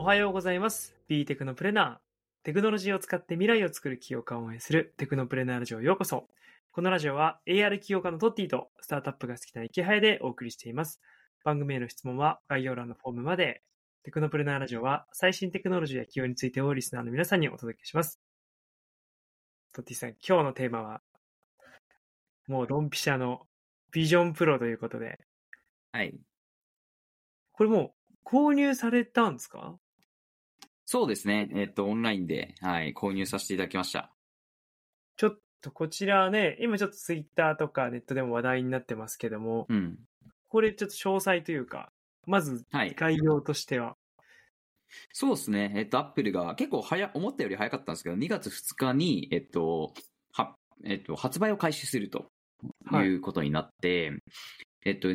おはようございます。B テクノプレナー。テクノロジーを使って未来を作る起業家を応援するテクノプレナーラジオへようこそ。このラジオは AR 起業家のトッティとスタートアップが好きな池早でお送りしています。番組への質問は概要欄のフォームまで。テクノプレナーラジオは最新テクノロジーや起業についてをリスナーの皆さんにお届けします。トッティさん、今日のテーマは、もうドンピシャのビジョンプロということで、はい。これもう購入されたんですか？そうですね。えっと、オンラインで、はい、購入させていただきました。ちょっとこちらね、今ちょっとツイッターとかネットでも話題になってますけども、うん。これちょっと詳細というか、まずはい。概要としては。そうですね。えっと、アップルが結構早、思ったより早かったんですけど、2月2日に、えっと、は、えっと、発売を開始するとはいいうことになって、えっと、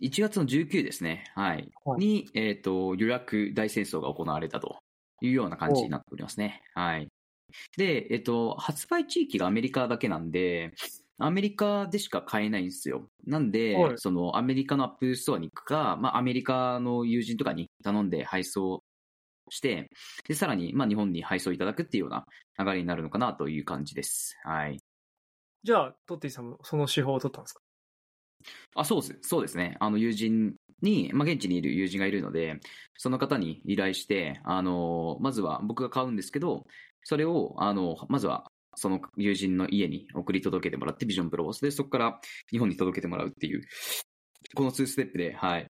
1月の19ですね。はい。はいに、えっと、予約大戦争が行われたというような感じになっておりますね。はい。で、えっと、発売地域がアメリカだけなんで、アメリカでしか買えないんですよ。なんで、はいそのアメリカのアップルストアに行くか、まあアメリカの友人とかに頼んで配送して、で、さらに、まあ日本に配送いただくっていうような流れになるのかなという感じです。はい。じゃあ、トッティさんもその手法を取ったんですか？あ、そうです。そうですね。あの、友人に、まあ、現地にいる友人がいるので、その方に依頼して、あの、まずは僕が買うんですけど、それを、あの、まずは、その友人の家に送り届けてもらって、ビジョンプロをで、そこから日本に届けてもらうっていう、この2ステップで、はい、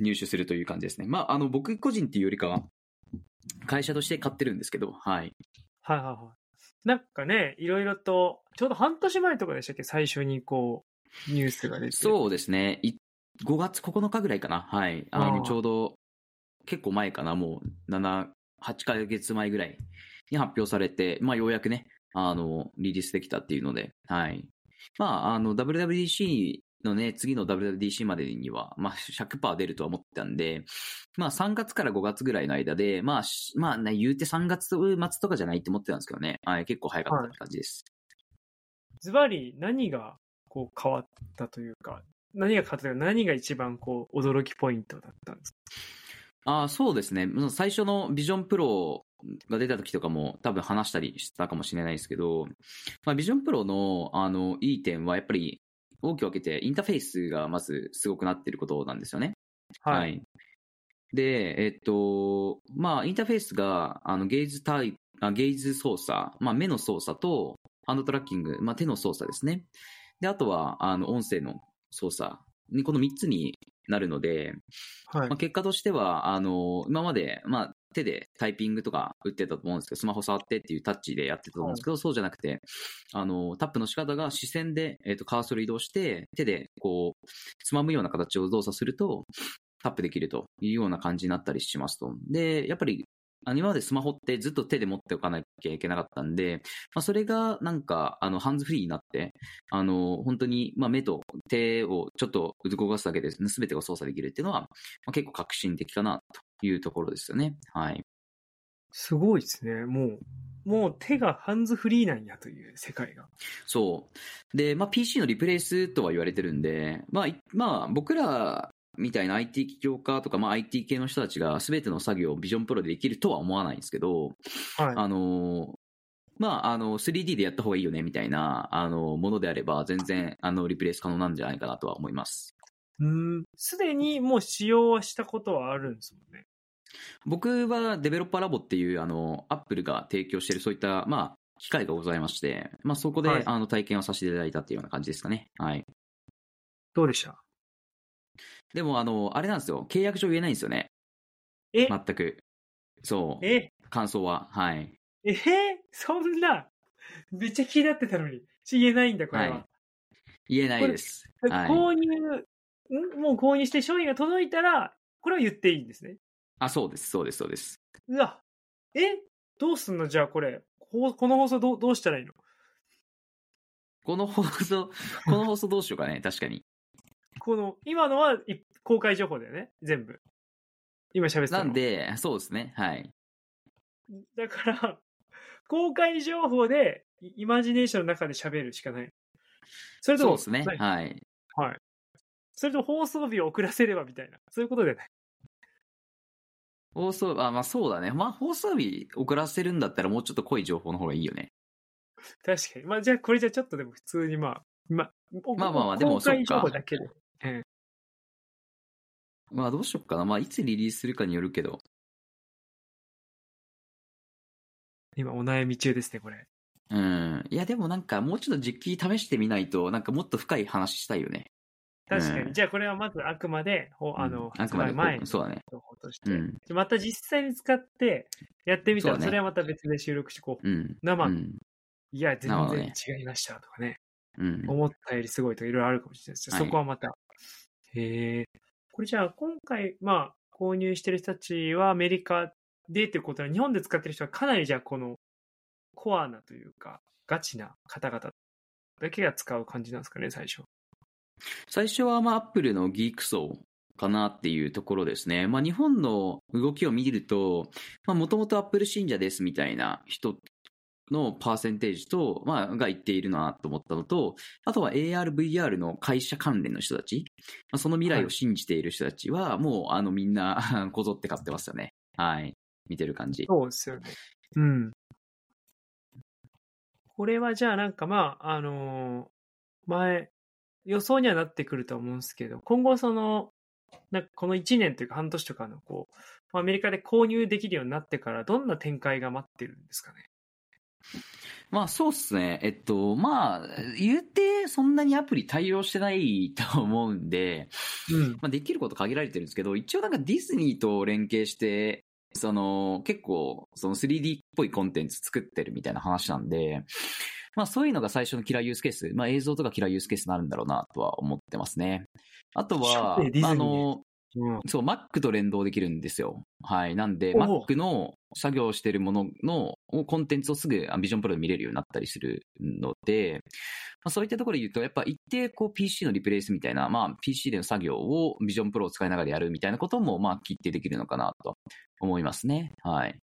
入手するという感じですね。まあ、あの、僕個人っていうよりかは、会社として買ってるんですけど、はい。はいはいはい。なんかね、いろいろと、ちょうど半年前とかでしたっけ？最初にこう、ニュースが出て。そうですね。い5月9日ぐらいかな。はい。あの、ちょうど、結構前かな。もう、7、8ヶ月前ぐらいに発表されて、まあ、ようやくね、あの、リリースできたっていうので、はい。まあ、あの、WWDC のね、次の WWDC までには、まあ、100%出るとは思ってたんで、まあ、3月から5月ぐらいの間で、まあ、しまあ、ね、言うて3月末とかじゃないって思ってたんですけどね。はい。結構早かった感じです。ズバリ何がこう変わったというか、何が変わったというか、何が一番こう、驚きポイントだったんですか？ああ、そうですね。うん最初のビジョンプロが出た時とかも多分話したりしたかもしれないですけど、まあ、ビジョンプロのあのいい点はやっぱり大きく分けてインターフェースがまずすごくなってることなんですよね。はい。で、えっと、まあ、インターフェースが、あの、ゲイズタイゲイズ操作、まあ、目の操作と、ハンドトラッキング、まあ、手の操作ですね。で、あとは、あの、音声の操作に、この3つになるので、はいまあ、。結果としては、あの、今まで、まあ、手でタイピングとか打ってたと思うんですけど、スマホ触ってっていうタッチでやってたと思うんですけど、そうじゃなくて、あの、タップの仕方が視線で、えっ、と、カーソル移動して、手で、こう、つまむような形を動作すると、タップできるというような感じになったりしますと。で、やっぱり、あの今までスマホってずっと手で持っておかなきゃいけなかったんで、まあ、それがなんか、あの、ハンズフリーになって、あの、本当に、まあ、目と手をちょっと動かすだけで、すべてが操作できるっていうのは、まあ、結構革新的かなというところですよね。はい。すごいですね。もう、もう手がハンズフリーなんやという世界が。そう。で、まあ、PC のリプレイスとは言われてるんで、まあ、いまあ、僕らみたいな IT 起業家とか、まあ、IT 系の人たちが全ての作業をビジョンプロでできるとは思わないんですけど、はい。あの、まあ、あの、3D でやった方がいいよね、みたいな、あの、ものであれば、全然、あの、リプレイス可能なんじゃないかなとは思います。うん。すでにもう使用はしたことはあるんですもんね。僕はデベロッパーラボっていう、あの、アップルが提供しているそういった、まあ、機会がございまして、まあ、そこで、はいあの、体験をさせていただいたっていうような感じですかね。はい。どうでした？でも、あの、あれなんですよ。契約上言えないんですよね。え、全く。そう。え、感想は。はい。え？そんな、めっちゃ気になってたのに。言えないんだ、これは。はい言えないです。はい。購入、ん？もう購入して商品が届いたら、これは言っていいんですね。あ、そうです、そうです、そうです。うわ、え？どうすんのじゃあこれ。ここの放送どうどうしたらいいの？この放送、この放送どうしようかね、確かに。この、今のはい公開情報だよね全部。今喋ってたの。なんで、そうですね、はい。だから、公開情報で、イイマジネーションの中で喋るしかない。それとも、そうですね、はいはい。はい。それと放送日を遅らせればみたいな。そういうことでね。放送、あ、まあそうだね。まあ放送日遅らせるんだったらもうちょっと濃い情報の方がいいよね。確かに。まあじゃあこれじゃちょっとでも普通にまあ、ままあまあまあでも公開そっか情報だけで。えまあどうしよっかな。まあいつリリースするかによるけど。え今お悩み中ですね、これ。うん。いやでもなんかもうちょっと実機試してみないと、なんかもっと深い話したいよね。確かに。うんじゃあこれはまずあくまで、ほあの、うんあくまで前のそうだね。情報として。うん。でまた実際に使ってやってみたら、それはまた別で収録してこう、うん。生うん。いや、全然違いましたとかね。うん。思ったよりすごいとかいろいろあるかもしれないですよ。はいそこはまた。へえ。これじゃあ今回、まあ、購入してる人たちはアメリカでっていうことは、日本で使ってる人はかなりじゃあこのコアなというか、ガチな方々だけが使う感じなんですかね、最初。最初はまあアップルのギーク層かなっていうところですね。まあ日本の動きを見ると、まあもともとアップル信者ですみたいな人のパーセンテージと、まあが言っているなと思ったのと、あとは AR、VR の会社関連の人たち、まあ、その未来を信じている人たちは、もうあのみんな こぞって買ってますよね。はい。見てる感じ。そうですよね。うん。これはじゃあなんかまあ、あのー前、予想にはなってくると思うんですけど、今後その、なんかこの1年というか半年とかのこう、アメリカで購入できるようになってからどんな展開が待ってるんですかね？まあそうっすね。えっと、まあ、言うてそんなにアプリ対応してないと思うんで、うん。まあ、できること限られてるんですけど、一応なんかディズニーと連携して、その結構その 3D っぽいコンテンツ作ってるみたいな話なんで、まあそういうのが最初のキラーユースケース、まあ映像とかキラーユースケースになるんだろうなとは思ってますね。あとはあの、うん。そう、Mac と連動できるんですよ。はい。なんで、Mac の作業してるもののコンテンツをすぐあ Vision Pro で見れるようになったりするので、まあ、そういったところで言うと、やっぱ一定こう PC のリプレイスみたいな、まあ PC での作業を Vision Pro を使いながらやるみたいなことも、まあ切ってできるのかなと思いますね。はい。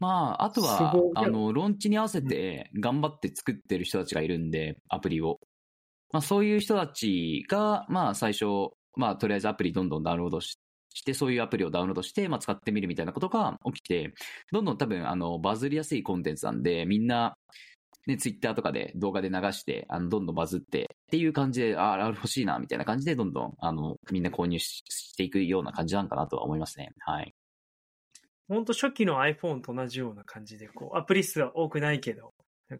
まあ、あとすはあの、ローンチに合わせて頑張って作ってる人たちがいるんで、アプリを。まあ、そういう人たちが、まあ、最初、まあ、とりあえずアプリどんどんダウンロードしして、そういうアプリをダウンロードして、まあ、使ってみるみたいなことが起きて、どんどん多分、あの、バズりやすいコンテンツなんで、みんな、ね、ツイッターとかで動画で流して、あの、どんどんバズって、っていう感じで、ああ、欲しいな、みたいな感じで、どんどん、あの、みんな購入ししていくような感じなんかなとは思いますね。はい。本当初期の iPhone と同じような感じで、こう、アプリ数は多くないけど、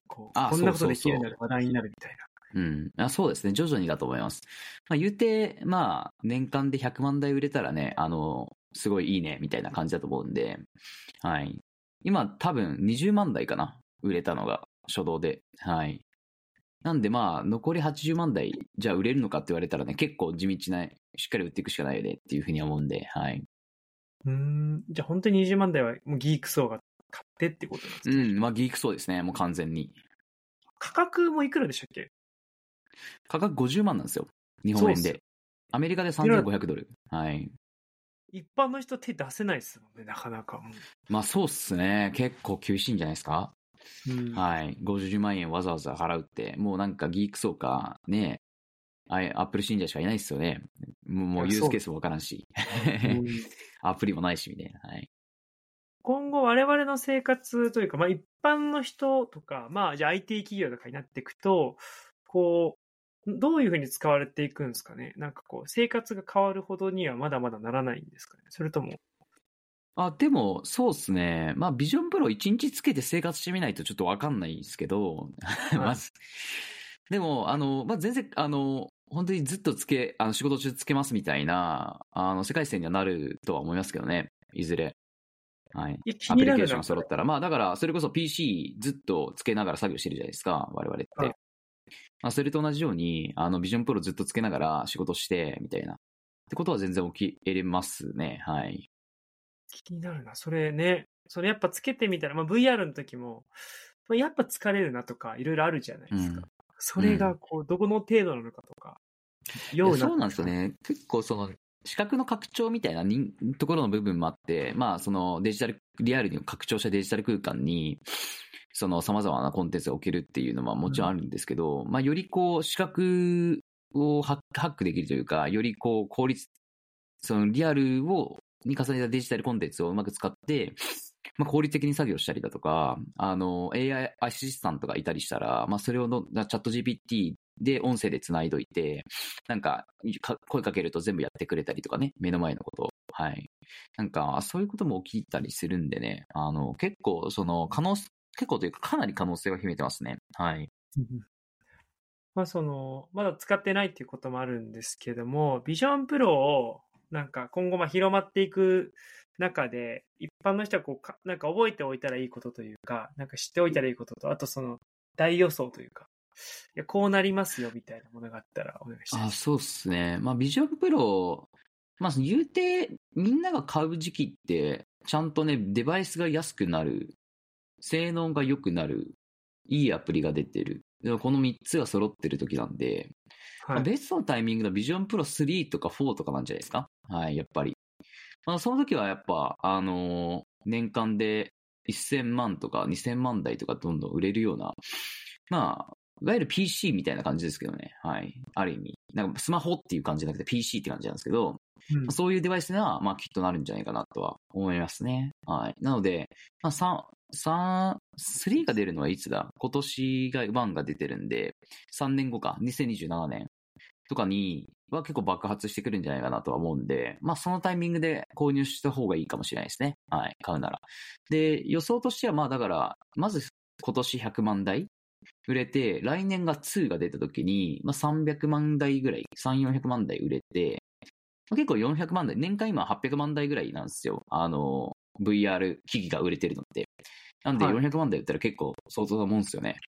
こう、あこんなことできるなら話題になるみたいな。うん。あそうですね。徐々にだと思います。まあ、言うて、まあ、年間で100万台売れたらね、あの、すごいいいね、みたいな感じだと思うんで、はい。今、多分20万台かな売れたのが、初動で。はい。なんでまあ、残り80万台、じゃあ売れるのかって言われたらね、結構地道な、しっかり売っていくしかないよねっていうふうに思うんで、はい。うーん。じゃあ本当に20万台はもうギーク層が買ってってことなんですうね。ん、まあ、ギークそうですね、もう完全に。価格もいくらでしたっけ？価格50万なんですよ。日本円で。アメリカで3500ドル。はい。一般の人手出せないですもんね、なかなか。まあそうっすね。結構厳しいんじゃないですか？うん。はい。50万円わざわざ払うって、もうなんかギーク層か、ねあいアップル信者しかいないですよね。もうユースケースもわからんし。うん アプリもないし、みたいな。はい。今後我々の生活というか、まあ一般の人とか、まあじゃあ IT 企業とかになっていくと、こう、どういうふうに使われていくんですかね？なんかこう、生活が変わるほどにはまだまだならないんですかね？それとも、あ、でも、そうっすね。まあ、ビジョンプロ1日つけて生活してみないとちょっとわかんないですけど、まず。でも、あの、まあ、全然、あの、本当にずっとつけ、あの、仕事中つけますみたいな、あの、世界線にはなるとは思いますけどね。いずれ。はい。アプリケーション揃ったら。まあ、だから、それこそ PC ずっとつけながら作業してるじゃないですか、我々って。はいまあ、それと同じように、あの、ビジョンプロずっとつけながら仕事して、みたいな。ってことは全然起き得れますね。はい。気になるな。それね、それやっぱつけてみたら、まあ VR の時も、まあ、やっぱ疲れるなとか、いろいろあるじゃないですか。うんそれがこう、どこの程度なのかとか、よいやそうなんですよ。ね。結構その、視覚の拡張みたいなにところの部分もあって、まあそのデジタル、リアルに拡張したデジタル空間に、その様々なコンテンツが置けるっていうのはもちろんあるんですけど、まあよりこう視覚をハックハックできるというか、よりこう効率、そのリアルをに重ねたデジタルコンテンツをうまく使って、まあ、効率的に作業したりだとか、あの、AI アシスタントがいたりしたら、まあ、それをのチャット GPT で音声で繋いどいて、なんか声かけると全部やってくれたりとかね、目の前のことを。はい。なんか、そういうことも起きたりするんでね、あの、結構、その、可能、結構というか、かなり可能性を秘めてますね。はい。まあその、まだ使ってないっていうこともあるんですけども、ビジョンプロをなんか今後まあ広まっていく中で、一般の人はこう、なんか覚えておいたらいいことというか、なんか知っておいたらいいことと、あとその大予想というか、いや、こうなりますよみたいなものがあったらお願いしまあ、す。そうっすね。まあ、ビジョンプロ、まあ、言うて、みんなが買う時期って、ちゃんとね、デバイスが安くなる、性能が良くなる、いいアプリが出てる。この3つが揃ってる時なんで、まあはい。ベストのタイミングのビジョンプロ3とか4とかなんじゃないですか？はい、やっぱり。まあ、その時はやっぱ、あのー年間で1000万とか2000万台とかどんどん売れるような、まあ、いわゆる PC みたいな感じですけどね。はい。ある意味。なんかスマホっていう感じじゃなくて PC って感じなんですけど、うんそういうデバイスには、まあ、きっとなるんじゃないかなとは思いますね。はい。なので、まあ、3、3、3が出るのはいつだ？今年が1が出てるんで、3年後か、2027年とかには結構爆発してくるんじゃないかなとは思うんで、まあ、そのタイミングで購入した方がいいかもしれないですね。はい。買うなら。で、予想としては、まあ、だから、まず今年100万台売れて、来年が2が出た時に、まあ、300万台ぐらい、3、400万台売れて、まあ結構400万台、年間今800万台ぐらいなんですよ。あの、VR 機器が売れてるのって。なんではい400万台売ったら結構相当なもんですよね。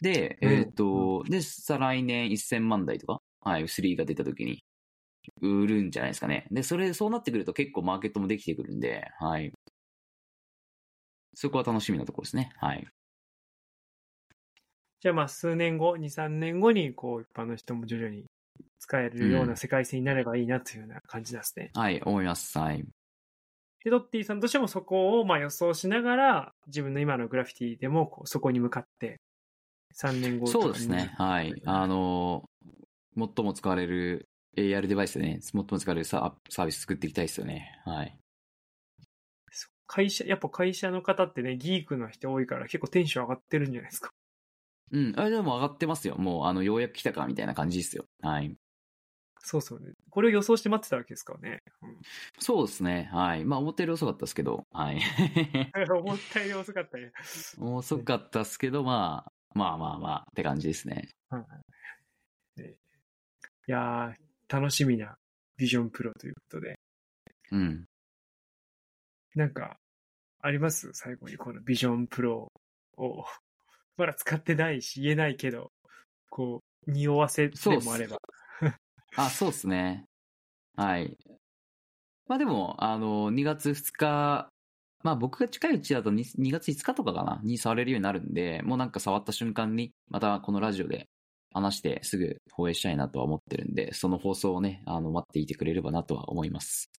で、うんえっ、と、で、さ、来年1000万台とか、はい、3が出た時に売るんじゃないですかね。で、それ、そうなってくると結構マーケットもできてくるんで、はい。そこは楽しみなところですね。はい。じゃあまあ数年後、2、3年後にこう一般の人も徐々に使えるような世界線になればいいなというような感じですね。はい、思います。はい。で、ドッティさんとしてもそこをまあ予想しながら、自分の今のグラフィティでもこうそこに向かって、3年後そうですね。はい。あの、最も使われる AR デバイスでね、最も使われるササービス作っていきたいですよね。はい。会社、やっぱ会社の方ってね、ギークな人多いから結構テンション上がってるんじゃないですか。うん。あれでも上がってますよ。もう、あの、ようやく来たか、みたいな感じですよ。はい。そうそうね。これを予想して待ってたわけですからね。うんそうですね。はい。まあ、思ったより遅かったですけど、はい。思ったより遅かったね。遅かったですけど、まあ、まあまあまあ、って感じですね。いやー、楽しみなビジョンプロということで。うん。なんか、あります？最後にこのビジョンプロを、まだ使ってないし言えないけど、こう、匂わせでもあれば。あ、そうですね。はい。まあでも、あの、2月2日、まあ僕が近いうちだと 2, 2月5日とかかな、に触れるようになるんで、もうなんか触った瞬間に、またこのラジオで話してすぐ放映したいなとは思ってるんで、その放送をね、あの、待っていてくれればなとは思います。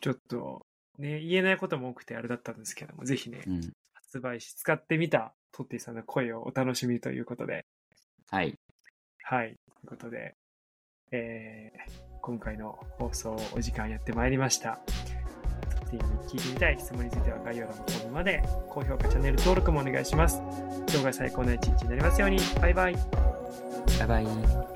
ちょっと、ね、言えないことも多くてあれだったんですけども、ぜひね、うん。発売し、使ってみたトッティさんの声をお楽しみということで、はい。はい。ということで、えー今回の放送お時間やってまいりました。トッティに聞いてみたい質問については概要欄のフォームまで、高評価、チャンネル登録もお願いします。今日が最高の一日になりますように。バイバイ。バイバイ。